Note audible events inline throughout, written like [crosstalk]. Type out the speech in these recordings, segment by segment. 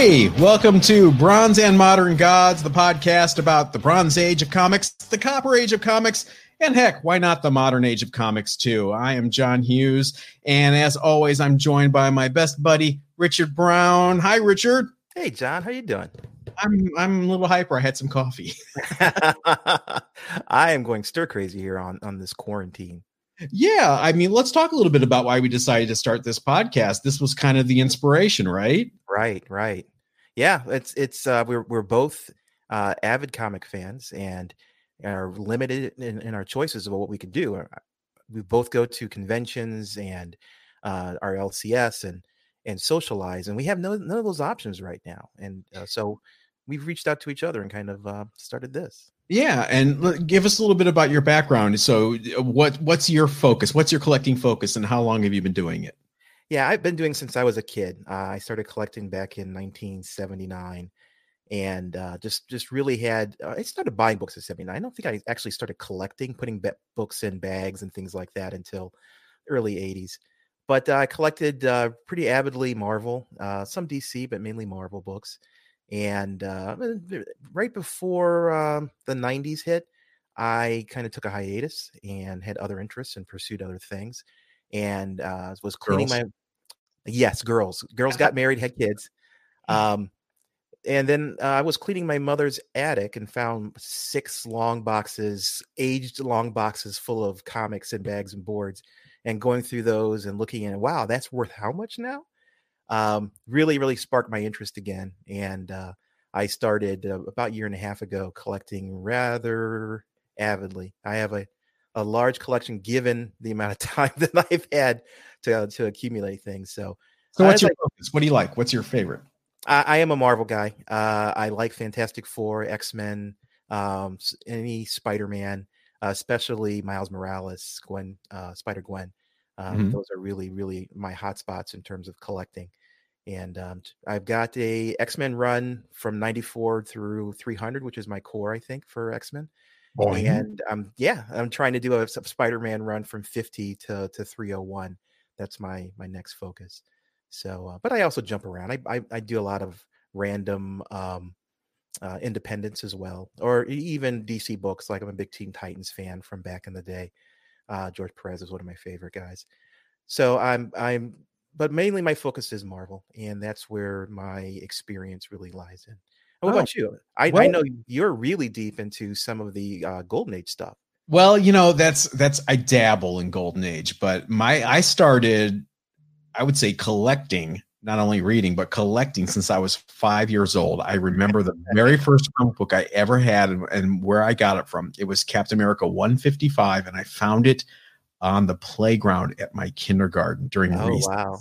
Hey, welcome to Bronze and Modern Gods, the podcast about the Bronze Age of comics, the Copper Age of comics, and heck, why not the Modern Age of comics too? I am John Hughes, and as always, I'm joined by my best buddy Richard Brown. Hi, Richard. Hey, John. How you doing? I'm I'm a little hyper. I had some coffee. [laughs] I am going stir crazy here on on this quarantine. Yeah, I mean, let's talk a little bit about why we decided to start this podcast. This was kind of the inspiration, right? Right, right. Yeah, it's it's uh we're we're both uh avid comic fans and are limited in, in our choices of what we can do. Uh, we both go to conventions and uh our LCS and and socialize and we have no none of those options right now. And uh, so we've reached out to each other and kind of uh started this. Yeah, and give us a little bit about your background. So, uh, what what's your focus? What's your collecting focus, and how long have you been doing it? Yeah, I've been doing since I was a kid. Uh, I started collecting back in 1979, and uh, just just really had. Uh, I started buying books in '79. I don't think I actually started collecting, putting be- books in bags and things like that until early '80s. But uh, I collected uh, pretty avidly Marvel, some DC, but mainly Marvel books and uh, right before um, the 90s hit, I kind of took a hiatus and had other interests and pursued other things and uh, was cleaning girls. my. Yes, girls. Girls got married, had kids. Hmm. Um, and then uh, I was cleaning my mother's attic and found six long boxes, aged long boxes full of comics and bags and boards, and going through those and looking at, wow, that's worth how much now? Um, really, really sparked my interest again. And uh, I started uh, about a year and a half ago collecting rather avidly. I have a, a large collection given the amount of [laughs] time that I've had to, to accumulate things. So, so what's your like, focus? What do you like? What's your favorite? I, I am a Marvel guy. Uh, I like Fantastic Four, X Men, um, any Spider Man, uh, especially Miles Morales, Gwen, uh, Spider Gwen. Um, mm-hmm. Those are really, really my hotspots in terms of collecting and um, I've got a X Men run from '94 through 300, which is my core, I think, for X Men. Oh, and um, yeah, I'm trying to do a Spider Man run from 50 to to 301. That's my my next focus. So, uh, but I also jump around. I, I, I do a lot of random um, uh, independence as well, or even DC books. Like I'm a big Teen Titans fan from back in the day. Uh, George Perez is one of my favorite guys. So I'm I'm but mainly my focus is Marvel, and that's where my experience really lies in. What oh, about you? I, well, I, know you're really deep into some of the uh, Golden Age stuff. Well, you know that's that's I dabble in Golden Age, but my I started, I would say collecting, not only reading but collecting since I was five years old. I remember the very first comic book I ever had, and, and where I got it from. It was Captain America 155, and I found it on the playground at my kindergarten during oh, recess. Wow.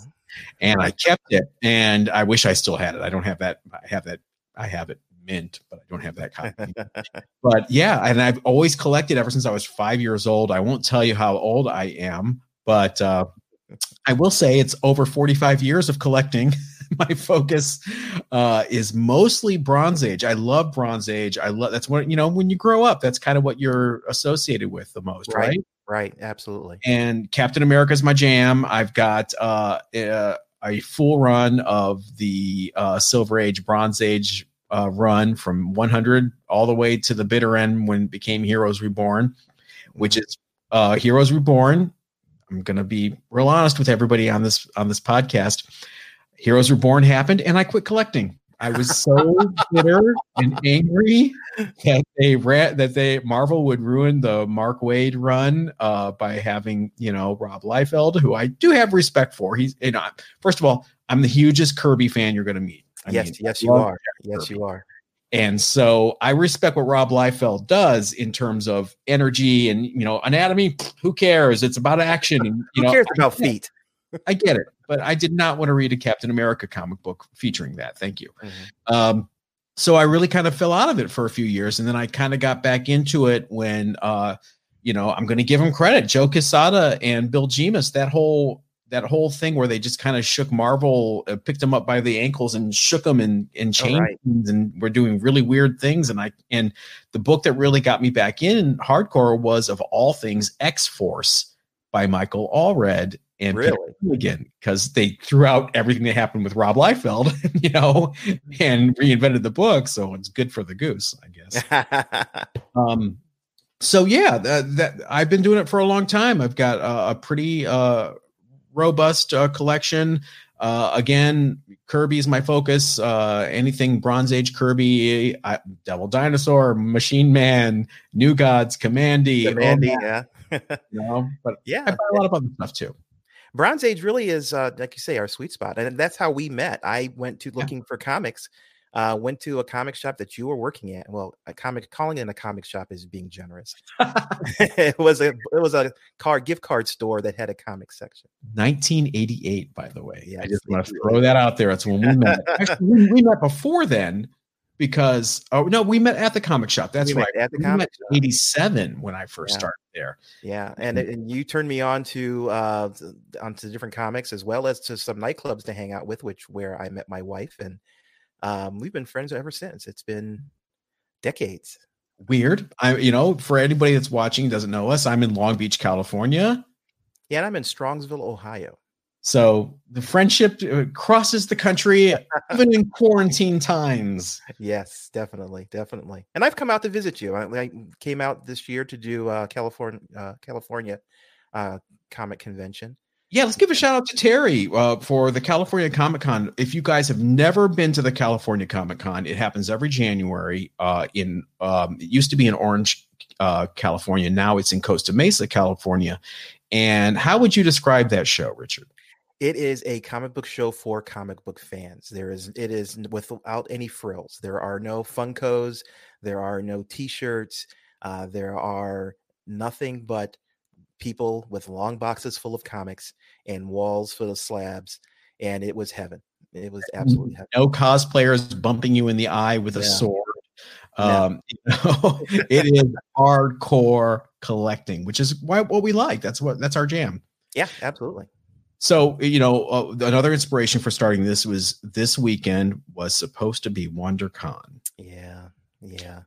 And I kept it and I wish I still had it. I don't have that. I have that. I have it mint, but I don't have that copy. [laughs] but yeah, and I've always collected ever since I was five years old. I won't tell you how old I am, but uh, I will say it's over 45 years of collecting. [laughs] My focus uh, is mostly Bronze Age. I love Bronze Age. I love that's what you know when you grow up. That's kind of what you're associated with the most, right? right? Right, absolutely. And Captain America is my jam. I've got uh, a, a full run of the uh, Silver Age, Bronze Age uh, run from 100 all the way to the bitter end when it became Heroes Reborn, which mm-hmm. is uh, Heroes Reborn. I'm gonna be real honest with everybody on this on this podcast. Heroes Reborn happened, and I quit collecting. I was so bitter and angry that they ran that they Marvel would ruin the Mark Waid run uh, by having you know Rob Liefeld, who I do have respect for. He's you know first of all, I'm the hugest Kirby fan you're going to meet. I yes, mean, yes, you are. Yes, you are. And so I respect what Rob Liefeld does in terms of energy and you know anatomy. Who cares? It's about action. And, you who know, cares about feet? I get it, but I did not want to read a Captain America comic book featuring that. Thank you. Mm-hmm. Um, so I really kind of fell out of it for a few years, and then I kind of got back into it when, uh, you know, I'm going to give them credit, Joe Quesada and Bill Jemas. That whole that whole thing where they just kind of shook Marvel, uh, picked them up by the ankles and shook them and and changed right. and were doing really weird things. And I and the book that really got me back in hardcore was of all things X Force by Michael Allred and Really? again because they threw out everything that happened with Rob Liefeld, [laughs] you know, and reinvented the book. So it's good for the goose, I guess. [laughs] Um, so yeah, that, that I've been doing it for a long time. I've got a, a pretty uh, robust uh, collection. Uh, again, Kirby's my focus. Uh, anything Bronze Age Kirby, I, Devil Dinosaur, Machine Man, New Gods, Kamandi, Kamandi, yeah. [laughs] you know. But yeah, I buy a lot of other stuff too. Bronze Age really is, uh, like you say, our sweet spot, and that's how we met. I went to Yeah. looking for comics, uh, went to a comic shop that you were working at. Well, a comic calling it a comic shop is being generous. [laughs] [laughs] it was a it was a card gift card store that had a comic section. 1988, by the way. Yeah, I just want to throw that out there. That's when we met. Actually, we, we met before then because oh no, we met at the comic shop. That's We right. met at the We comic met shop. 87 when I first Yeah. started there. Yeah, and and you turned me on to uh onto different comics as well as to some nightclubs to hang out with, which where I met my wife, and um, we've been friends ever since. It's been decades. Weird. I you know, for anybody that's watching doesn't know us, I'm in Long Beach, California. Yeah, and I'm in Strongsville, Ohio. So the friendship uh, crosses the country [laughs] even in quarantine times. Yes, definitely, definitely. And I've come out to visit you. I, I came out this year to do uh, California uh, California uh, comic convention. Yeah, let's give a shout out to Terry uh, for the California Comic Con. If you guys have never been to the California Comic Con, it happens every January. Uh, in um, it used to be in Orange, uh, California. Now it's in Costa Mesa, California. And how would you describe that show, Richard? It is a comic book show for comic book fans. There is it is without any frills. There are no Funkos. There are no T-shirts. Uh, there are nothing but people with long boxes full of comics and walls full of slabs. And it was heaven. It was absolutely heaven. No cosplayers bumping you in the eye with a Yeah. sword. No. Um, [laughs] you know, it is hardcore collecting, which is why, what we like. That's what that's our jam. Yeah, absolutely. So you know, uh, another inspiration for starting this was this weekend was supposed to be WonderCon. Yeah, yeah.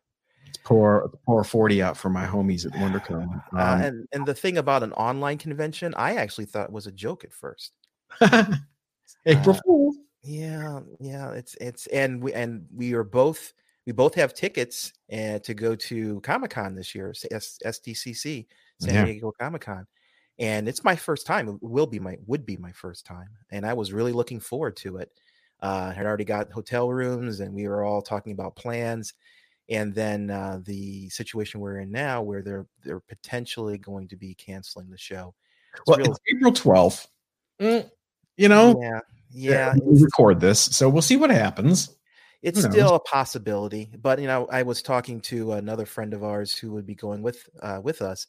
Pour pour forty out for my homies at [sighs] WonderCon. Uh, Um, and and the thing about an online convention, I actually thought was a joke at first. [laughs] April uh, Fool. Yeah, yeah, it's it's and we and we are both we both have tickets uh, to go to Comic Con this year, S- SDCC, San Yeah. Diego Comic Con, and it's my first time. It will be my would be my first time, and I was really looking forward to it. Uh, I had already got hotel rooms, and we were all talking about plans. And then uh, the situation we're in now, where they're they're potentially going to be canceling the show. It's Well, real- it's April twelfth. You know, yeah, yeah, we record this, so we'll see what happens. It's still a possibility, but you know, I was talking to another friend of ours who would be going with uh, with us,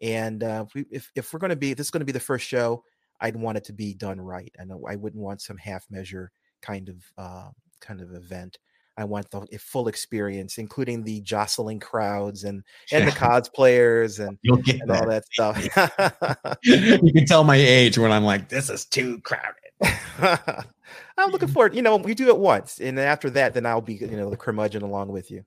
and uh, if, we, if if we're going to be this is going to be the first show, I'd want it to be done right. I know I wouldn't want some half measure kind of uh, kind of event. I want the full experience, including the jostling crowds and and the [laughs] cosplayers and, and all that. that stuff. [laughs] [laughs] you can tell my age when I'm like, this is too crowded. I'm looking forward. You know, we do it once, and after that, then I'll be you know the curmudgeon along with you.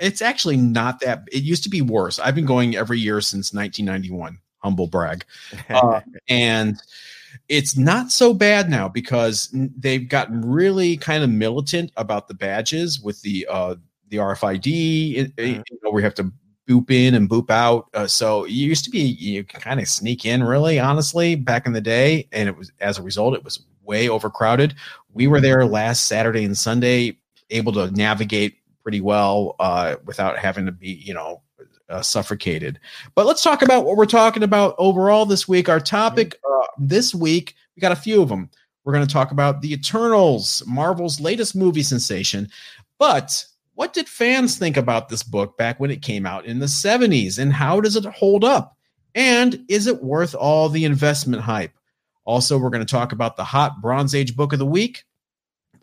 It's actually not that. It used to be worse. I've been going every year since 1991. Humble brag. [laughs] Uh, and it's not so bad now because they've gotten really kind of militant about the badges with the uh the RFID. it- it- Mhm. you know, we have to boop in and boop out. Uh, so it used to be you could kind of sneak in, really, honestly, back in the day, and it was as a result, it was way overcrowded. We were there last Saturday and Sunday, able to navigate pretty well uh, without having to be, you know, uh, suffocated. But let's talk about what we're talking about overall this week. Our topic uh, this week, we got a few of them. We're going to talk about the Eternals, Marvel's latest movie sensation. But what did fans think about this book back when it came out in the 70s? And how does it hold up? And is it worth all the investment hype? Also, we're going to talk about the hot Bronze Age book of the week,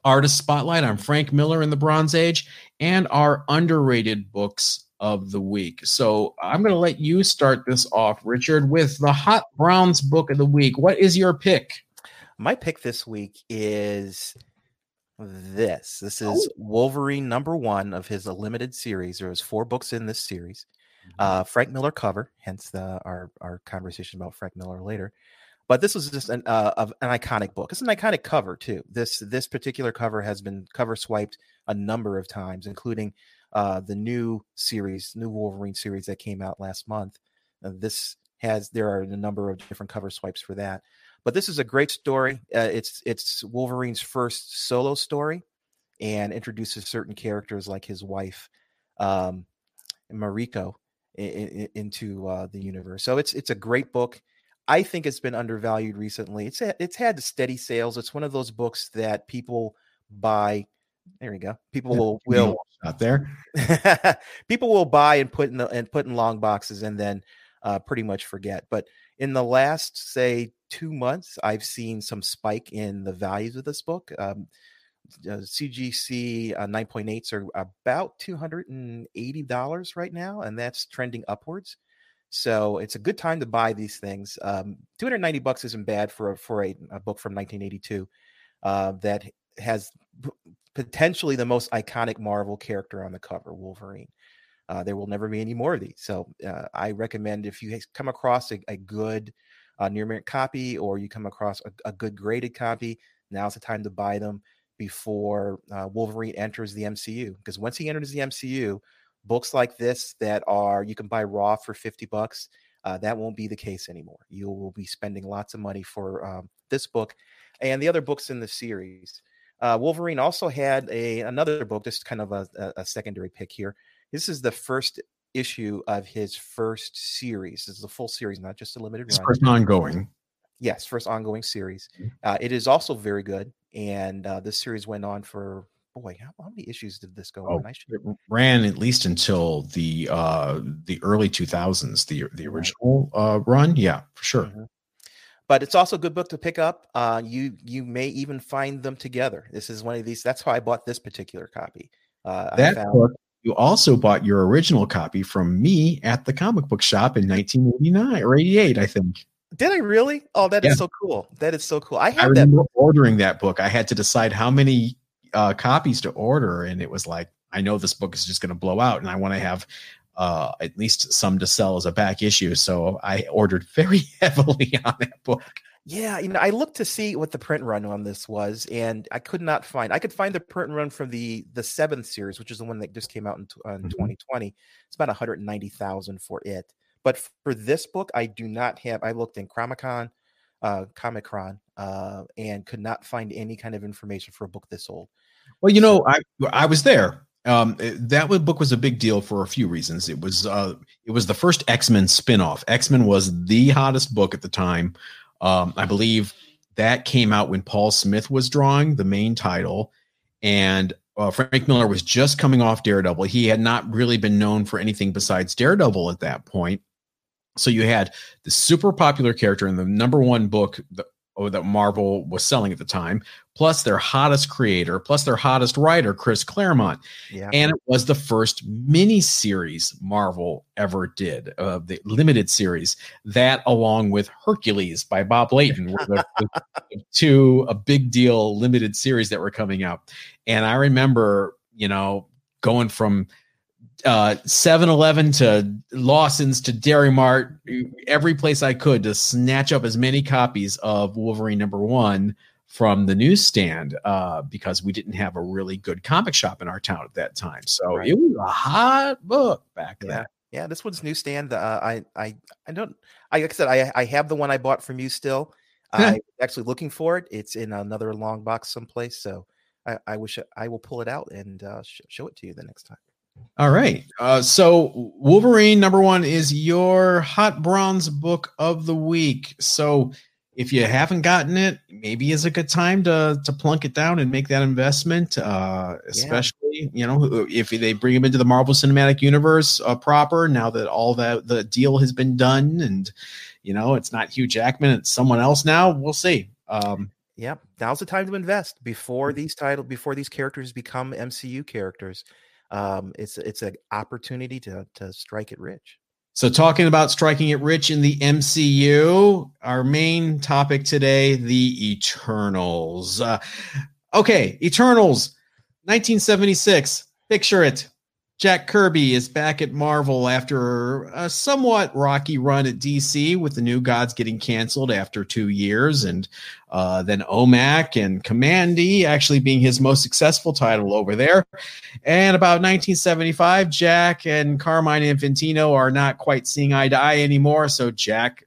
artist spotlight on Frank Miller in the Bronze Age, and our underrated books of the week. So I'm going to let you start this off, Richard, with the Hot Browns book of the week. What is your pick? My pick this week is this. This is Wolverine number one of his limited series. There was four books in this series. Uh, Frank Miller cover, hence the our our conversation about Frank Miller later. But this was just an uh, of an iconic book. It's an iconic cover too. This this particular cover has been cover swiped a number of times, including uh, the new series, new Wolverine series that came out last month. Uh, this has there are a number of different cover swipes for that. But this is a great story. Uh, it's it's Wolverine's first solo story, and introduces certain characters like his wife, um, Mariko, in, in, into uh, the universe. So it's it's a great book. I think it's been undervalued recently. It's it's had steady sales. It's one of those books that people buy. There we go. People will will out there. [laughs] people will buy and put in the, and put in long boxes and then uh, pretty much forget. But in the last say two months, I've seen some spike in the values of this book. Um, uh, CGC uh, 9.8s are about $280 right now, and that's trending upwards. So it's a good time to buy these things. Um, 290 bucks isn't bad for a, for a, a book from 1982 uh, that has p- potentially the most iconic Marvel character on the cover, Wolverine. Uh, there will never be any more of these. So uh, I recommend if you come across a, a good uh, near mint copy or you come across a, good graded copy, now's the time to buy them before uh, Wolverine enters the MCU. Because once he enters the MCU, books like this that are you can buy raw for 50 bucks uh, that won't be the case anymore. You will be spending lots of money for um, this book and the other books in the series. Uh, wolverine also had a another book this is kind of a, a, secondary pick here. This is the first issue of his first series. This is a full series not just a limited run. first ongoing. Yes first ongoing series. Mm-hmm. uh, it is also very good and uh, this series went on for boy, how, how many issues did this go oh, on? I should... It ran at least until the uh the early 2000s, the the original uh run. Yeah, for sure. Mm-hmm. But it's also a good book to pick up. Uh, you you may even find them together. This is one of these. That's how I bought this particular copy. Uh, that found... book. You also bought your original copy from me at the comic book shop in 1989 or 88, I think. Did I really? Oh, that yeah. is so cool. That is so cool. I had I remember that ordering that book. I had to decide how many uh, copies to order, and it was like, I know this book is just going to blow out, and I want to have uh, at least some to sell as a back issue. So I ordered very [laughs] heavily on that book. Yeah, you know, I looked to see what the print run on this was, and I could not find. I could find the print run from the the seventh series, which is the one that just came out in, in mm-hmm. 2020. It's about 190,000 for it. But for this book, I do not have. I looked in Chromicon, uh, Comichron, uh, and could not find any kind of information for a book this old. Well, you know, I I was there. Um, eh, that book was a big deal for a few reasons. It was uh, it was the first X Men spinoff. X Men was the hottest book at the time. Um, I believe that came out when Paul Smith was drawing the main title, and uh, Frank Miller was just coming off Daredevil. He had not really been known for anything besides Daredevil at that point. So you had the super popular character in the number one book that Marvel was selling at the time, plus their hottest creator, plus their hottest writer, Chris Claremont. Yeah. And it was the first mini series Marvel ever did, uh, the limited series. That, along with Hercules by Bob Layton, were the, [laughs] the two a big deal limited series that were coming out. And I remember, you know, going from uh 7-Eleven to Lawson's to Dairy Mart, every place I could to snatch up as many copies of Wolverine number one from the newsstand uh, because we didn't have a really good comic shop in our town at that time. So right. it was a hot book back yeah. then. Yeah, this one's newsstand. Uh, I I I don't. I, like I said, I I have the one I bought from you still. [laughs] I'm actually looking for it. It's in another long box someplace. So I, I wish I will pull it out and uh, sh- show it to you the next time. All right. Uh, so Wolverine number one is your hot bronze book of the week. So if you haven't gotten it, maybe is a good time to to plunk it down and make that investment. Uh, especially yeah. you know if they bring him into the Marvel Cinematic Universe uh, proper now that all that the deal has been done and you know it's not Hugh Jackman, it's someone else now. We'll see. Um, Yep, now's the time to invest before these title before these characters become MCU characters um, it's it's an opportunity to to strike it rich. So, talking about striking it rich in the MCU, our main topic today, the Eternals. Uh, okay, Eternals, 1976. Picture it. Jack Kirby is back at Marvel after a somewhat rocky run at DC with the New Gods getting canceled after two years, and uh, then OMAC and Kamandi actually being his most successful title over there. And about 1975, Jack and Carmine Infantino are not quite seeing eye to eye anymore, so Jack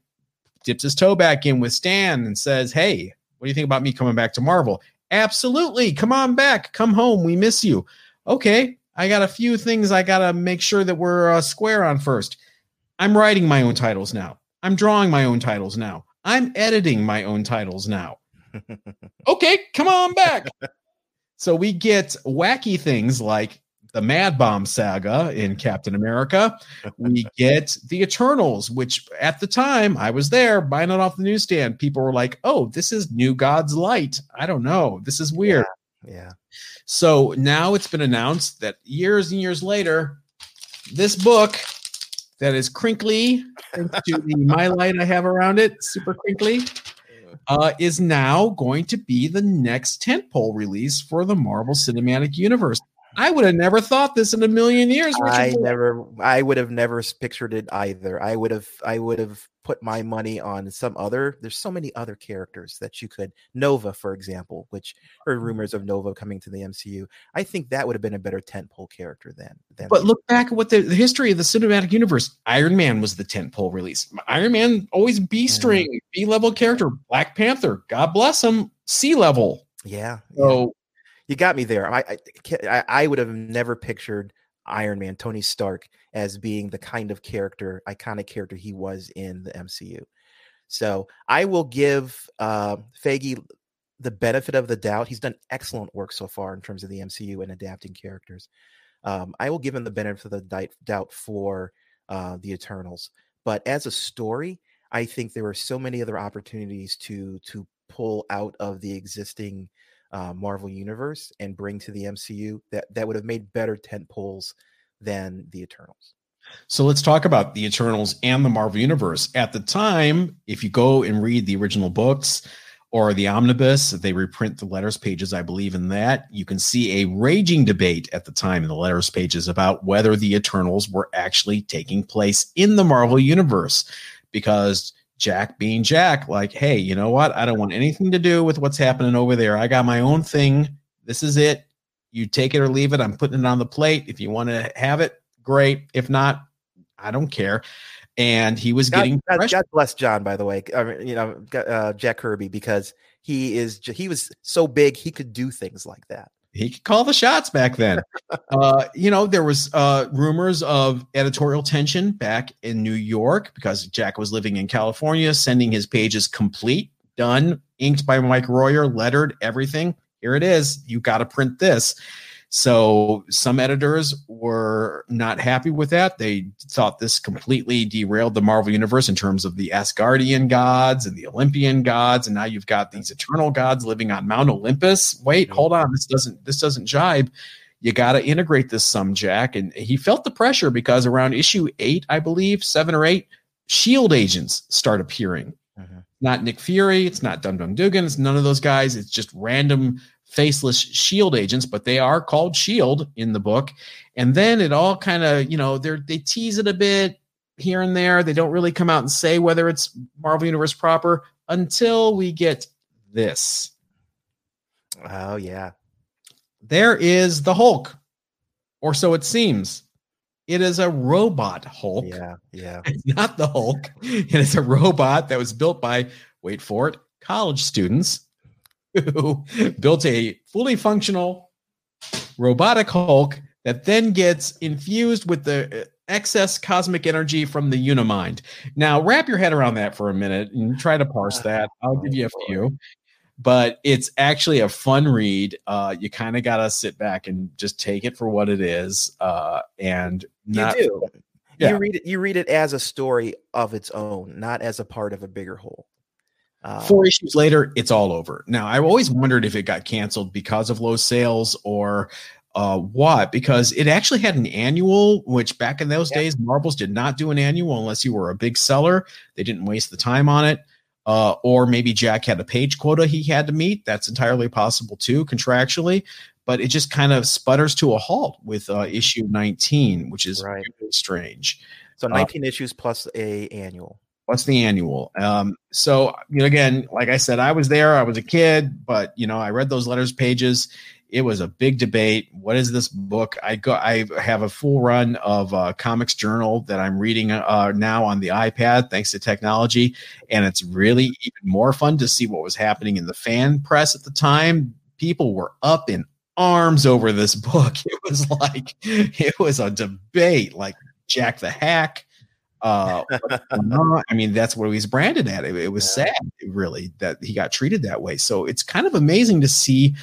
dips his toe back in with Stan and says, Hey, what do you think about me coming back to Marvel? Absolutely. Come on back. Come home. We miss you. Okay. I got a few things I got to make sure that we're uh, square on first. I'm writing my own titles now. I'm drawing my own titles now. I'm editing my own titles now. [laughs] okay, come on back. [laughs] so we get wacky things like the Mad Bomb saga in Captain America. We [laughs] get the Eternals, which at the time I was there buying it off the newsstand. People were like, oh, this is New God's Light. I don't know. This is weird. Yeah. Yeah. So now it's been announced that years and years later, this book that is crinkly, thanks to the [laughs] my light I have around it, super crinkly, uh, is now going to be the next tentpole release for the Marvel Cinematic Universe. I would have never thought this in a million years. I never, I would have never pictured it either. I would have, I would have put my money on some other. There's so many other characters that you could Nova, for example, which heard mm-hmm. rumors of Nova coming to the MCU. I think that would have been a better tentpole character than. than but look back at what the, the, history of the cinematic universe. Iron Man was the tentpole release. Iron Man always B string, yeah. B level character. Black Panther, God bless him, C level. Yeah. So. You got me there. I, I I would have never pictured Iron Man, Tony Stark, as being the kind of character, iconic character he was in the MCU. So I will give uh, the benefit of the doubt. He's done excellent work so far in terms of the MCU and adapting characters. Um, I will give him the benefit of the doubt for uh, the Eternals. But as a story, I think there are so many other opportunities to to pull out of the existing uh, Marvel Universe and bring to the MCU that that would have made better tent poles than the Eternals. So let's talk about the Eternals and the Marvel Universe. At the time, if you go and read the original books or the omnibus, they reprint the letters pages, I believe in that. You can see a raging debate at the time in the letters pages about whether the Eternals were actually taking place in the Marvel Universe because Jack being Jack, like, hey, you know what? I don't want anything to do with what's happening over there. I got my own thing. This is it. You take it or leave it. I'm putting it on the plate. If you want to have it, great. If not, I don't care. And he was God, getting God, God, bless John, by the way. I mean, you know, uh, Jack Kirby because he is he was so big he could do things like that he could call the shots back then. uh, you know, there was uh, rumors of editorial tension back in New York because Jack was living in California, sending his pages complete, done, inked by Mike Royer, lettered, everything. Here it is. You got to print this. So some editors were not happy with that. They thought this completely derailed the Marvel universe in terms of the Asgardian gods and the Olympian gods, and now you've got these eternal gods living on Mount Olympus. Wait, hold on, this doesn't this doesn't jibe. You got to integrate this some, Jack. And he felt the pressure because around issue eight, I believe, seven or eight, Shield agents start appearing. Mm-hmm. Not Nick Fury, it's not Dum Dum Dugan, it's none of those guys. It's just random faceless shield agents but they are called shield in the book. And then it all kind of you know they they tease it a bit here and there. They don't really come out and say whether it's marvel universe proper until we get this. Oh yeah. There is the hulk or so it seems. It is a robot hulk. Yeah yeah. [laughs] It's not the hulk. It is a robot that was built by wait for it college students who [laughs] built a fully functional robotic Hulk that then gets infused with the uh, excess cosmic energy from the Unimind. Now, wrap your head around that for a minute and try to parse that. I'll give you a few, but it's actually a fun read. Uh, you kind of got to sit back and just take it for what it is. Uh, and not, you do. Yeah. You read it. You read it as a story of its own, not as a part of a bigger whole. Uh, Four issues later, it's all over. Now, I've always wondered if it got canceled because of low sales or uh, what, because it actually had an annual, which back in those yeah. days, Marbles did not do an annual unless you were a big seller. They didn't waste the time on it. uh, or maybe Jack had a page quota he had to meet. That's entirely possible too, contractually. But it just kind of sputters to a halt with uh, issue 19, which is Right. really strange. So Uh, 19 issues plus a annual. What's the annual? Um, so you know, again, like I said, I was there. I was a kid, but you know, I read those letters pages. It was a big debate. What is this book? I go. I have a full run of uh, Comics Journal that I'm reading uh, now on the iPad, thanks to technology, and it's really even more fun to see what was happening in the fan press at the time. People were up in arms over this [laughs] book. It was like it was a debate, like Jack the Hack. Uh, what's going on? I mean, that's what he was branded at. It, it was Yeah. sad, really, that he got treated that way. So it's kind of amazing to see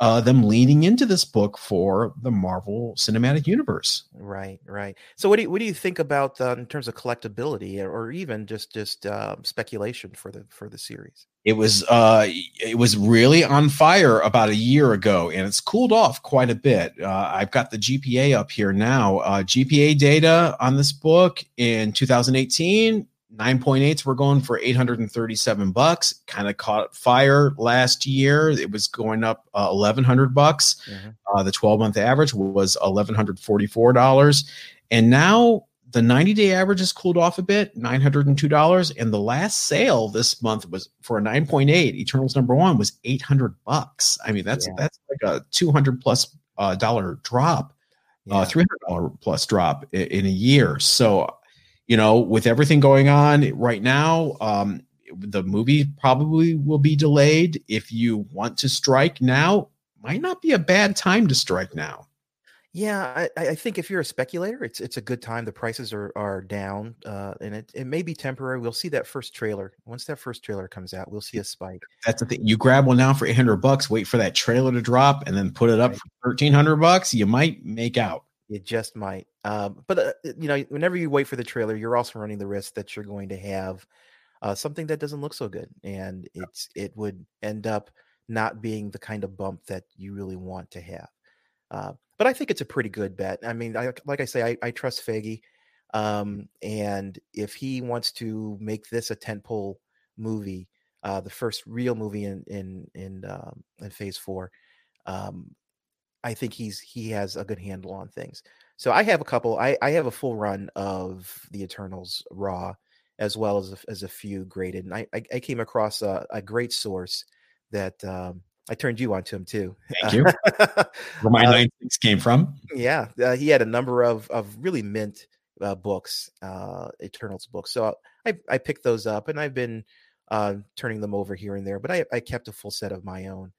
uh, them leaning into this book for the Marvel Cinematic Universe. Right, right. So what do you, what do you think about uh, in terms of collectability or, even just just uh, speculation for the for the series? It was uh, it was really on fire about a year ago, and it's cooled off quite a bit. Uh, I've got the GPA up here now. Uh, GPA data on this book in 2018. 9.8s were going for 837 bucks kind of caught fire last year it was going up uh, 1100 bucks Mhm. Uh, the 12 month average was $1,144. And now the 90 day average has cooled off a bit, $902. And the last sale this month was for a 9.8 Eternals number one was 800 bucks. I mean, that's, Yeah. that's like a 200 plus uh, dollar drop, Yeah. uh, $300 plus drop in, in a year. So, you know, with everything going on right now, um, the movie probably will be delayed. If you want to strike now, might not be a bad time to strike now. Yeah, I, I think if you're a speculator, it's it's a good time. The prices are are down, uh, and it, it may be temporary. We'll see that first trailer. Once that first trailer comes out, we'll see a spike. That's the thing. You grab one now for 800 bucks, wait for that trailer to drop, and then put it up Right. for 1300 bucks. You might make out. You just might. Um, but uh, you know, whenever you wait for the trailer, you're also running the risk that you're going to have uh, something that doesn't look so good, and it's it would end up not being the kind of bump that you really want to have. Uh, but I think it's a pretty good bet. I mean, I, like I say, I, I trust Feige, um, and if he wants to make this a tentpole movie, uh, the first real movie in in in um, in Phase Four, um, I think he's he has a good handle on things. So I have a couple. I I have a full run of the Eternals raw, as well as a, as a few graded. And I I, I came across a, a great source that um, I turned you on to him too. Thank you. [laughs] Where my Uh, nine six came from. yeah, uh, he had a number of of really mint uh, books, uh, Eternals books. So I I picked those up, and I've been uh, turning them over here and there. But I I kept a full set of my own.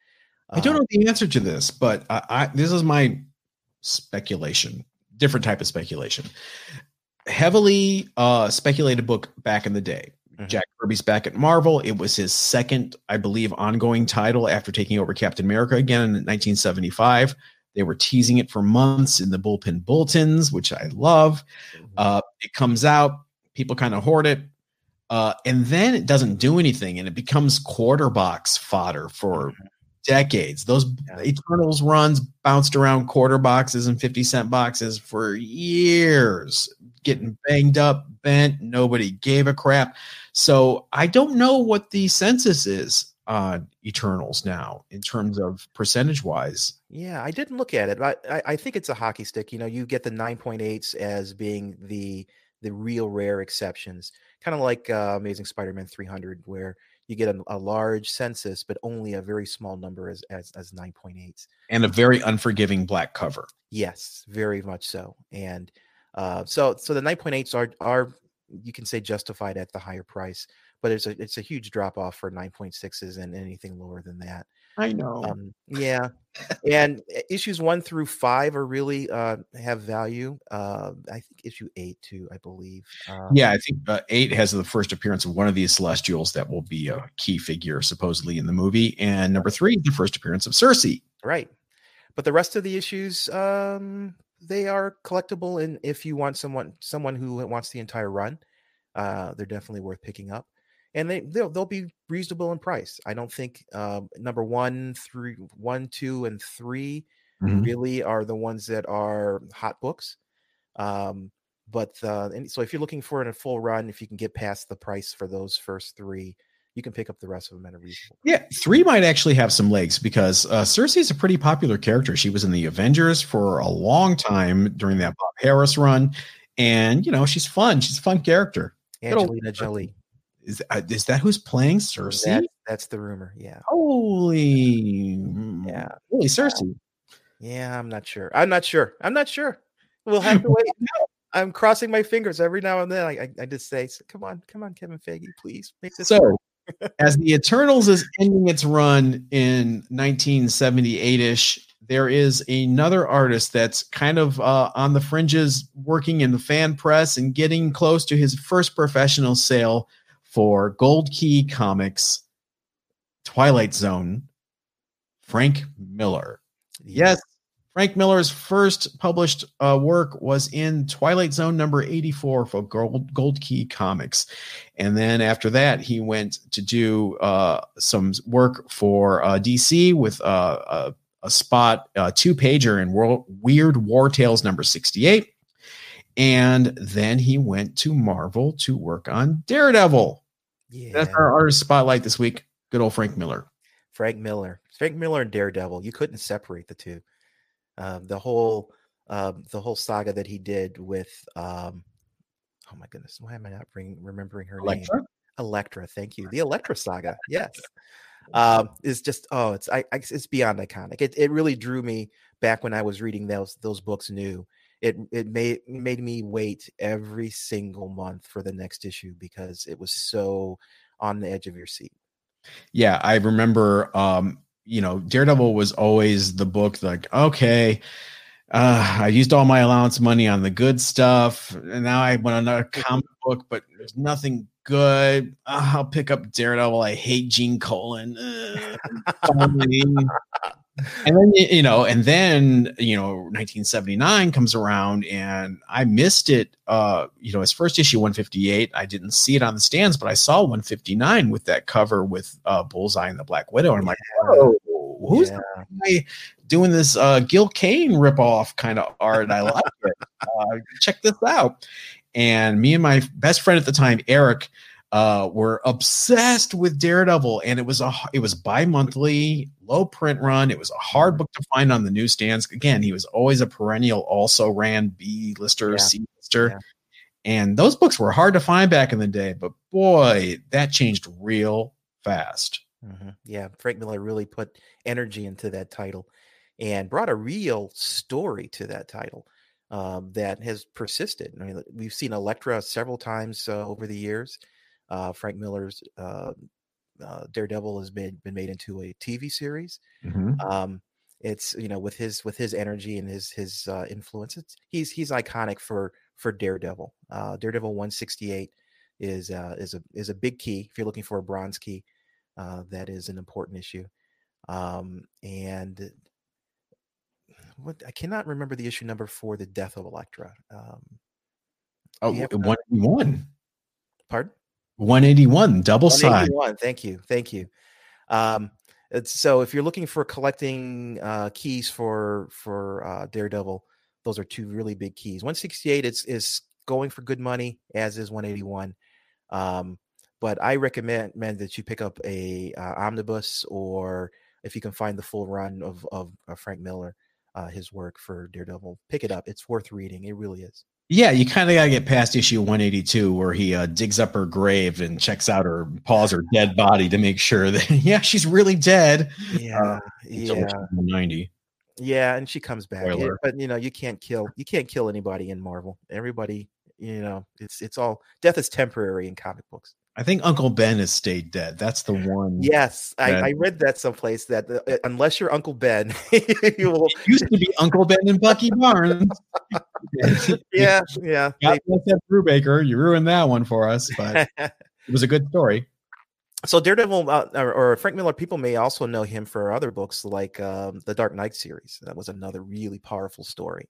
I don't Uh, know the answer to this, but I, I this is my speculation. Different type of speculation. Heavily uh speculated book back in the day. Mhm. Jack Kirby's back at Marvel. It was his second, I believe, ongoing title after taking over Captain America again in 1975. They were teasing it for months in the bullpen bulletins, which I love. Uh, it comes out, people kind of hoard it, uh, and then it doesn't do anything, and it becomes quarter box fodder for decades. Those Yeah. Eternals runs bounced around quarter boxes and 50 cent boxes for years, getting banged up, bent. Nobody gave a crap. So I don't know what the census is on Eternals now in terms of percentage wise. Yeah, I didn't look at it. but I, I think it's a hockey stick. You know, you get the 9.8s as being the the real rare exceptions, kind of like uh, Amazing Spider-Man 300, where you get a, a large census, but only a very small number as as, as 9.8s. And a very unforgiving black cover. Yes, very much so. And uh, so so the 9.8s are are you can say justified at the higher price, but it's a it's a huge drop off for 9.6s and anything lower than that. I know. Um, yeah, and uh, issues one through five are really uh, have value. Uh, I think issue eight too, I believe. Um, yeah, I think uh, eight has the first appearance of one of these Celestials that will be a key figure supposedly in the movie, and number three, the first appearance of Cersei. right. But the rest of the issues, um, they are collectible, and if you want someone someone who wants the entire run, uh, they're definitely worth picking up. And they they'll, they'll be reasonable in price. I don't think um, number one, three, one, two, and 3 Mhm. really are the ones that are hot books. Um, but uh, and so if you're looking for it in a full run, if you can get past the price for those first three, you can pick up the rest of them at a reasonable. Yeah, three might actually have some legs because uh, Cersei is a pretty popular character. She was in the Avengers for a long time during that Bob Harras run, and you know she's fun. She's a fun character. Angelina Jolie. Is uh, is that who's playing Cersei? That, that's the rumor. Yeah. Holy, Yeah. holy Cersei. Yeah, I'm not sure. I'm not sure. I'm not sure. We'll have to [laughs] wait. I'm crossing my fingers every now and then. I, I, I just say, "Come on, come on, Kevin Feige, please make this." So, [laughs] as the Eternals is ending its run in 1978 ish, there is another artist that's kind of uh, on the fringes, working in the fan press and getting close to his first professional sale for Gold Key Comics, Twilight Zone, Frank Miller. Yes, Frank Miller's first published uh, work was in Twilight Zone number 84 for Gold, Gold Key Comics. And then after that, he went to do uh, some work for uh, DC with uh, a, a spot, uh, two pager in World, Weird War Tales number 68. And then he went to Marvel to work on Daredevil. Yeah. That's our artist spotlight this week. Good old Frank Miller. Frank Miller, Frank Miller and Daredevil. You couldn't separate the two. Um, the whole um, the whole saga that he did with um, oh my goodness, why am I not bring, remembering her Elektra? name? Elektra. Thank you. The Elektra saga. [laughs] Yes. Um, is just oh, it's I, I it's beyond iconic. It it really drew me back when I was reading those those books new. It it made made me wait every single month for the next issue because it was so on the edge of your seat. Yeah, I remember um, you know, Daredevil was always the book like, okay, uh, I used all my allowance money on the good stuff, and now I want another [laughs] comic book, but there's nothing good. Uh, I'll pick up Daredevil. I hate Gene Colan. Uh. [laughs] [laughs] and then you know, and then you know, 1979 comes around, and I missed it. Uh, you know, his first issue 158. I didn't see it on the stands, but I saw 159 with that cover with uh, Bullseye and the Black Widow. And I'm like, whoa, who's Yeah. the guy doing this uh, Gil Kane ripoff kind of art? I like it. Uh, check this out. And me and my best friend at the time, Eric, uh, were obsessed with Daredevil, and it was a it was bi-monthly, low print run. It was a hard book to find on the newsstands. Again, he was always a perennial, also ran B lister, Yeah. C lister. Yeah. And those books were hard to find back in the day, but boy, that changed real fast. Mhm. Yeah, Frank Miller really put energy into that title and brought a real story to that title um, that has persisted. I mean, we've seen Elektra several times uh, over the years. Uh, Frank Miller's uh, uh, Daredevil has been been made into a TV series. Um, it's you know with his with his energy and his his uh, influence, it's, he's he's iconic for for Daredevil. Uh, Daredevil 168 is uh, is a is a big key. If you're looking for a bronze key, uh, that is an important issue. Um, and what I cannot remember the issue number for the death of Elektra. Um, Oh, you have, uh, 181. pardon. 181, double side. 181. Thank you. Thank you. Um, so if you're looking for collecting uh, keys for for uh, Daredevil, those are two really big keys. 168 is is going for good money, as is 181. Um, but I recommend man, that you pick up a uh, omnibus, or if you can find the full run of of, of Frank Miller, uh, his work for Daredevil, pick it up. It's worth reading. It really is. Yeah, you kind of got to get past issue 182 where he uh, digs up her grave and checks out her paws her dead body to make sure that [laughs] yeah, she's really dead. Yeah, Until yeah. 90. Yeah, and she comes back. Spoiler. but you know, you can't kill you can't kill anybody in Marvel. Everybody, you know, it's it's all death is temporary in comic books. I think Uncle Ben has stayed dead. That's the one. Yes, I, That- I read that someplace that uh, unless you're Uncle Ben, [laughs] you will. It used to be Uncle Ben and Bucky Barnes. [laughs] [laughs] Yeah, yeah. God bless Brubaker. You ruined that one for us, but it was a good story. so Daredevil uh, or, or Frank Miller, people may also know him for other books like um, the Dark Knight series. That was another really powerful story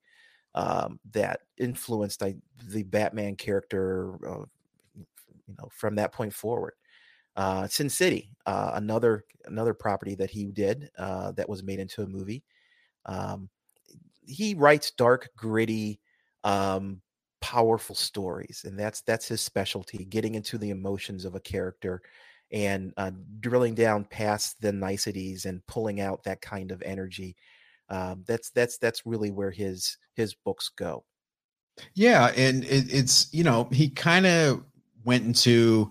um, that influenced I, the Batman character. Uh, you know, from that point forward. Uh, Sin City, uh, another another property that he did uh, that was made into a movie. Um, he writes dark, gritty, um, powerful stories, and that's that's his specialty. Getting into the emotions of a character and uh, drilling down past the niceties and pulling out that kind of energy. Um, that's that's that's really where his his books go. Yeah, and it, it's you know he kind of went into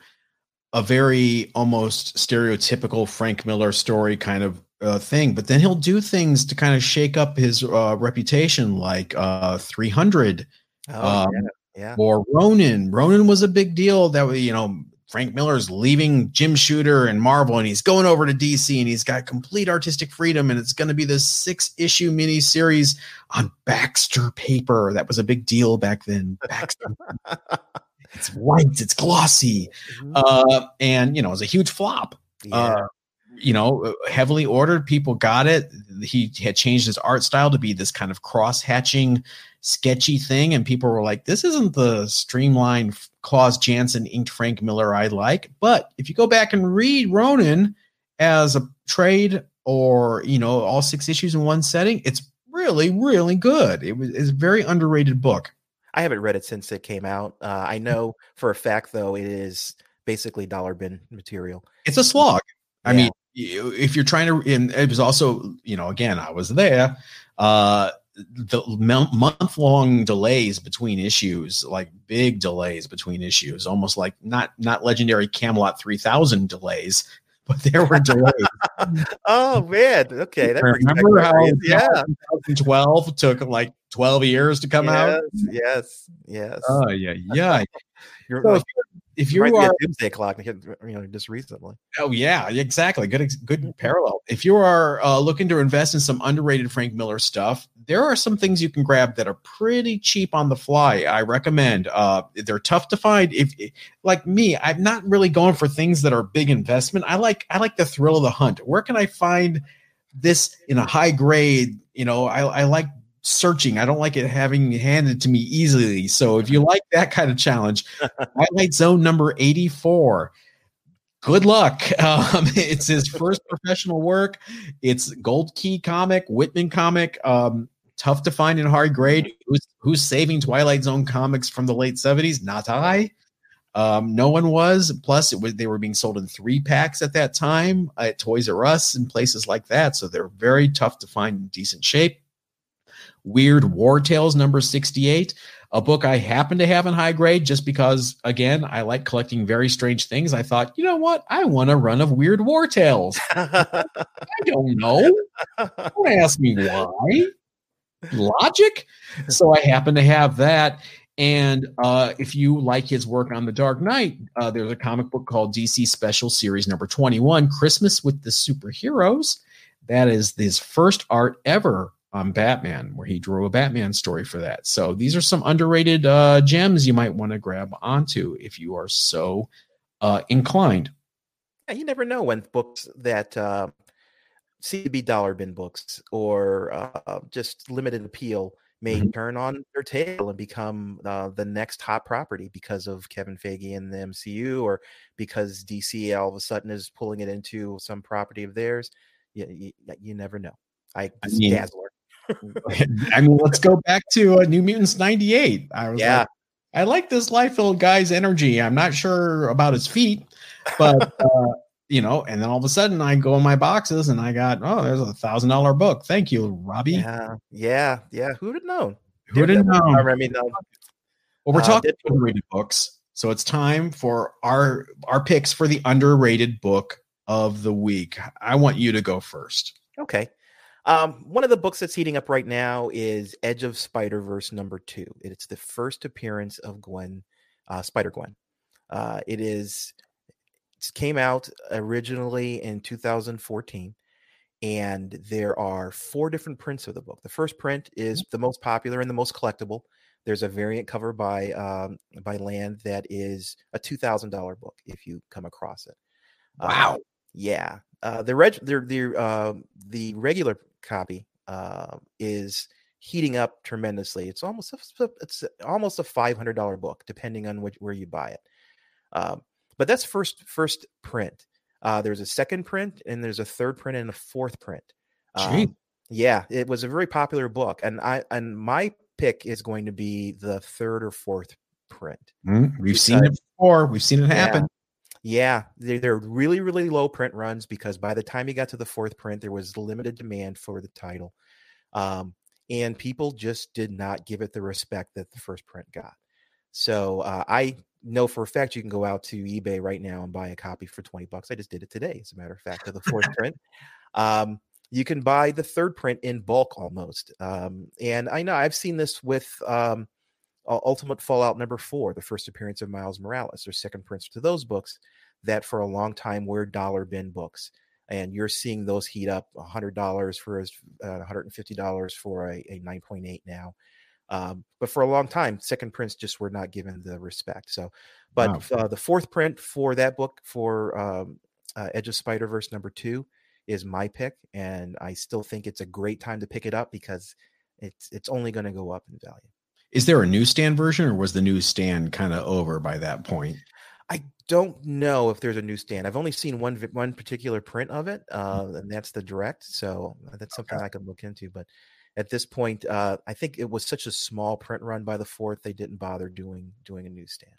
a very almost stereotypical Frank Miller story kind of uh, thing, but then he'll do things to kind of shake up his uh, reputation, like uh, 300, Oh um, yeah, yeah. or Ronin. Ronin was a big deal. That was, you know, Frank Miller's leaving Jim Shooter and Marvel, and he's going over to DC, and he's got complete artistic freedom, and it's going to be this six issue mini series on Baxter paper. That was a big deal back then. Baxter. [laughs] it's white, it's glossy, Mhm. uh, and you know, it was a huge flop yeah. uh, you know, heavily ordered. People got it. He had changed his art style to be this kind of cross hatching, sketchy thing, and people were like, "This isn't the streamlined Klaus Janson inked Frank Miller I like." But if you go back and read Ronin as a trade, or you know, all six issues in one setting, it's really, really good. It was it's a very underrated book. I haven't read it since it came out. Uh, I know for a fact, though, it is basically dollar bin material. It's a slog. I Yeah. mean, if you're trying to, and it was also, you know, again, I was there. Uh, the month long delays between issues, like big delays between issues, almost like not not legendary Camelot three thousand delays, [laughs] but there were delays. [laughs] Oh man, okay, that Remember how yeah, 2012 took like 12 years to come out? yes, yes, yes. Oh yeah, yeah. You're So if you me are Doomsday Clock, you know, just recently. Oh yeah, exactly. Good, good parallel. If you are uh, looking to invest in some underrated Frank Miller stuff, there are some things you can grab that are pretty cheap on the fly. I recommend. Uh, they're tough to find. If like me, I'm not really going for things that are big investment. I like I like the thrill of the hunt. Where can I find this in a high grade? You know, I, I like searching. I don't like it having handed to me easily. So if you like that kind of challenge, [laughs] Twilight Zone number 84 good luck. [laughs] Um, it's his first professional work. It's Gold Key comic, Whitman comic. Um, tough to find in hard grade. Who's, who's saving Twilight Zone comics from the late 70s? Not I. Um, no one was. Plus, it was they were being sold in three packs at that time at Toys R Us and places like that. So they're very tough to find in decent shape. Weird War Tales number 68 a book I happen to have in high grade just because, again, I like collecting very strange things. I thought, you know what? I want a run of weird war tales. [laughs] I don't know. Don't ask me why. Logic. So I happen to have that. And uh, if you like his work on The Dark Knight, uh, there's a comic book called DC Special Series number 21 Christmas with the Superheroes. That is his first art ever on Batman, where he drew a Batman story for that. So these are some underrated uh, gems you might want to grab onto if you are so uh, inclined. Yeah, you never know when books that uh, seem to be dollar bin books or uh, just limited appeal may Mhm. turn on their tail and become uh, the next hot property because of Kevin Feige and the MCU, or because DC all of a sudden is pulling it into some property of theirs. You, you, you never know. I, I mean, Dazzler. [laughs] I mean, let's go back to uh, New Mutants 98. I was Yeah. like, I like this Liefeld guy's energy. I'm not sure about his feet, but [laughs] uh, you know, and then all of a sudden I go in my boxes and I got, oh, there's a thousand dollar book. Thank you, Robbie. Yeah, yeah, yeah. Who'd have known? Who'd have known? I mean, um, Well, we're Uh, talking underrated books, so it's time for our our picks for the underrated book of the week. I want you to go first. Okay. Um, one of the books that's heating up right now is Edge of Spider Verse number two. It's the first appearance of Gwen, uh, Spider Gwen. Uh, it is it came out originally in 2014, and there are four different prints of the book. The first print is the most popular and the most collectible. There's a variant cover by um, by Land that is a two thousand dollar book if you come across it. Uh, Wow. yeah. Uh, the reg the the uh, the regular copy uh, is heating up tremendously. It's almost a, it's almost a five hundred dollar book, depending on which, where you buy it. Um, but that's first first print. Uh, there's a second print, and there's a third print, and a fourth print. Um, yeah, it was a very popular book, and I and my pick is going to be the third or fourth print. Mm, We've seen it before. We've seen it happen. Yeah, they're, they're really, really low print runs because by the time you got to the fourth print, there was limited demand for the title. Um, and people just did not give it the respect that the first print got. So uh, I know for a fact you can go out to eBay right now and buy a copy for 20 bucks. I just did it today, as a matter of fact, of the fourth [laughs] print. Um, you can buy the third print in bulk almost. Um, and I know I've seen this with um, Ultimate Fallout number four, the first appearance of Miles Morales. or second prints to those books that for a long time were dollar bin books. And you're seeing those heat up $100 for uh, $150 for a, a 9.8 now. Um, but for a long time, second prints just were not given the respect. So, but wow. uh, the fourth print for that book for um, uh, Edge of Spider Verse number two is my pick, and I still think it's a great time to pick it up because it's it's only going to go up in value. Is there a newsstand version, or was the newsstand kind of over by that point? I don't know if there's a newsstand. I've only seen one one particular print of it, mm. uh, and that's the direct. So uh, that's something okay. I could look into. But at this point, uh, I think it was such a small print run by the fourth, they didn't bother doing doing a newsstand.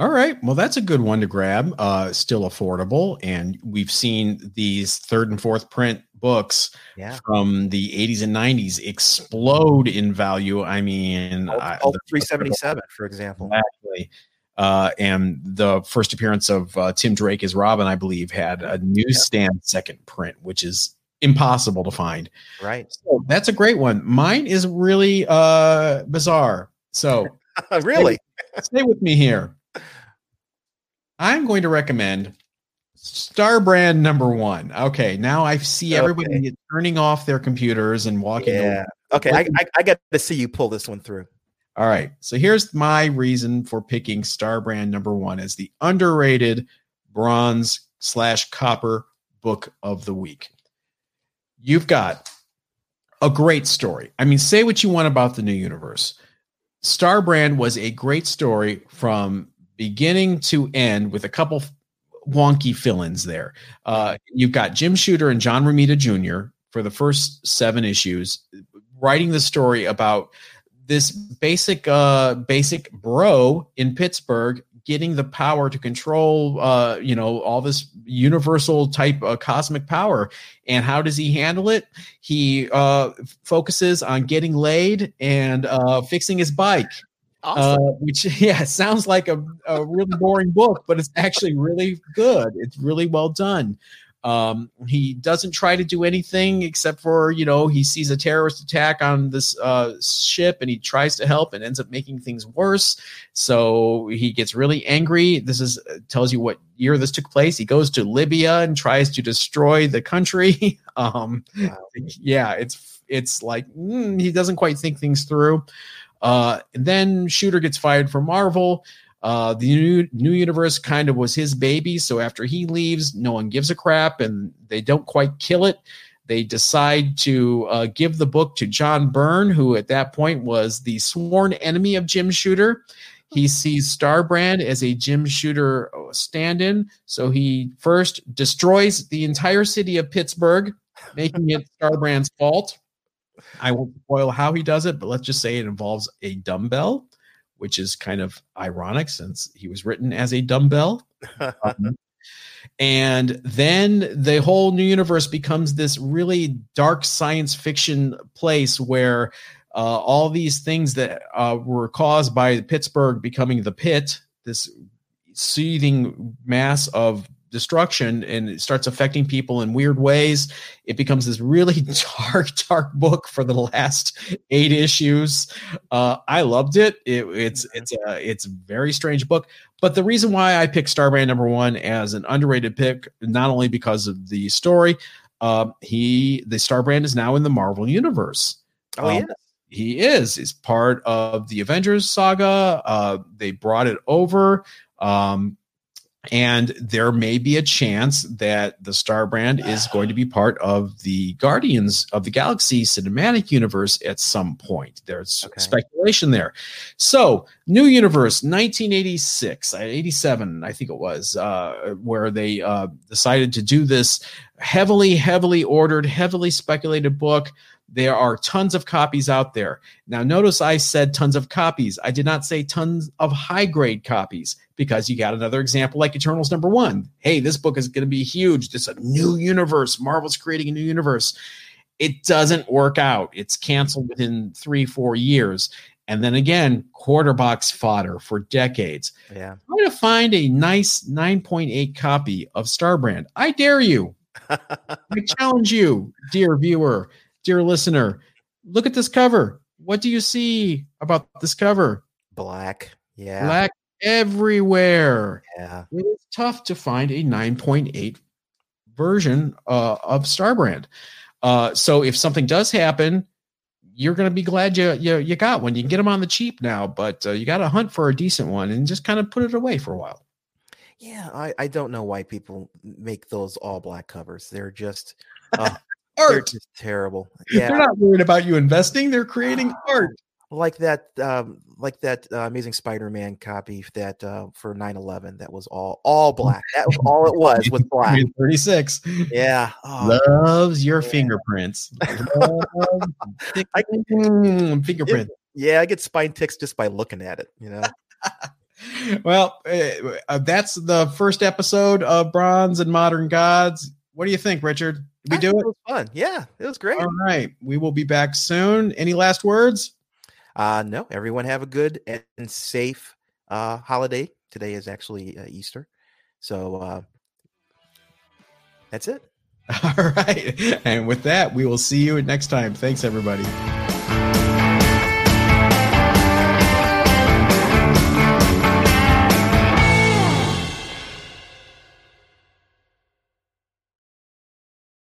All right. Well, that's a good one to grab. Uh, still affordable. And we've seen these third and fourth print books yeah. from the 80s and 90s explode in value. I mean, all, all 377, for example. Exactly. Uh, and the first appearance of uh, Tim Drake as Robin, I believe, had a newsstand yeah. second print, which is impossible to find. Right. So that's a great one. Mine is really uh, bizarre. So [laughs] really, stay, stay with me here. I'm going to recommend Star Brand number one. Okay, now I see everybody okay. turning off their computers and walking. Yeah. Okay, I, I, I got to see you pull this one through. All right. So here's my reason for picking Star Brand number one as the underrated bronze slash copper book of the week. You've got a great story. I mean, say what you want about the new universe. Star Brand was a great story from beginning to end with a couple wonky fill-ins there. Uh, you've got Jim Shooter and John Romita Jr. for the first seven issues, writing the story about this basic uh, basic bro in Pittsburgh getting the power to control uh, you know all this universal type of cosmic power and how does he handle it he uh, focuses on getting laid and uh, fixing his bike Awesome. Uh, which [laughs] yeah sounds like a, a really boring book but it's actually really good. It's really well done. Um, he doesn't try to do anything except for you know he sees a terrorist attack on this uh, ship and he tries to help and ends up making things worse. So he gets really angry. This is uh, tells you what year this took place. He goes to libya and tries to destroy the country. [laughs] Um, wow. yeah it's it's like mm, he doesn't quite think things through uh, then Shooter gets fired from Marvel. Uh, the new new universe kind of was his baby, so after he leaves, no one gives a crap, and they don't quite kill it. They decide to uh, give the book to John Byrne, who at that point was the sworn enemy of Jim Shooter. He sees Starbrand as a Jim Shooter uh, stand-in, so he first destroys the entire city of Pittsburgh, making it [laughs] Starbrand's fault. I won't spoil how he does it, but let's just say it involves a dumbbell, which is kind of ironic since he was written as a dumbbell. [laughs] um, and then the whole new universe becomes this really dark science fiction place where uh, all these things that uh, were caused by Pittsburgh becoming the pit, this seething mass of destruction and it starts affecting people in weird ways. It becomes this really [laughs] dark, dark book for the last eight issues. Uh, I loved it. it it's mm-hmm. it's a it's a very strange book. But the reason why I picked Starbrand number one as an underrated pick, not only because of the story, uh, he the Starbrand is now in the Marvel universe. Oh um, yeah. He is. Is part of the Avengers saga. Uh, they brought it over. Um, and there may be a chance that the Star Brand is going to be part of the Guardians of the Galaxy cinematic universe at some point. There's okay. speculation there. So, new universe, 1986, uh, 87, I think it was, uh, where they uh, decided to do this heavily, heavily ordered, heavily speculated book There are tons of copies out there. Now, notice I said tons of copies. I did not say tons of high grade copies because you got another example like Eternals number one. Hey, this book is going to be huge. This is a new universe. Marvel's creating a new universe. It doesn't work out. It's canceled within three, four years. And then again, quarter box fodder for decades. Yeah. Try to find a nice 9.8 copy of Starbrand. I dare you. [laughs] I challenge you, dear viewer, dear listener. Look at this cover. What do you see about this cover? Black. Yeah. Black everywhere. Yeah. It is tough to find a 9.8 version uh, of Starbrand. Uh, so if something does happen, you're going to be glad you, you you got one. You can get them on the cheap now, but uh, you got to hunt for a decent one and just kind of put it away for a while. Yeah, I, I don't know why people make those all black covers. They're just [laughs] uh, art. They're just terrible. Yeah, they're not worried about you investing. They're creating art. Like that, um, like that uh, Amazing Spider-Man copy that uh, for 9/11 that was all all [laughs] black. That was all it was was [laughs] black. 36. Yeah, oh, Loves your yeah. fingerprints. [laughs] I, fingerprint. It, yeah, I get spine ticks just by looking at it. You know. well, uh, that's the first episode of Bronze and Modern Gods. What do you think, Richard? Did we do it? it was fun. Yeah, it was great. All right. We will be back soon. Any last words? Uh, no, everyone have a good and safe uh, holiday. Today is actually uh, Easter. So uh, that's it. [laughs] All right. And with that, we will see you next time. Thanks, everybody.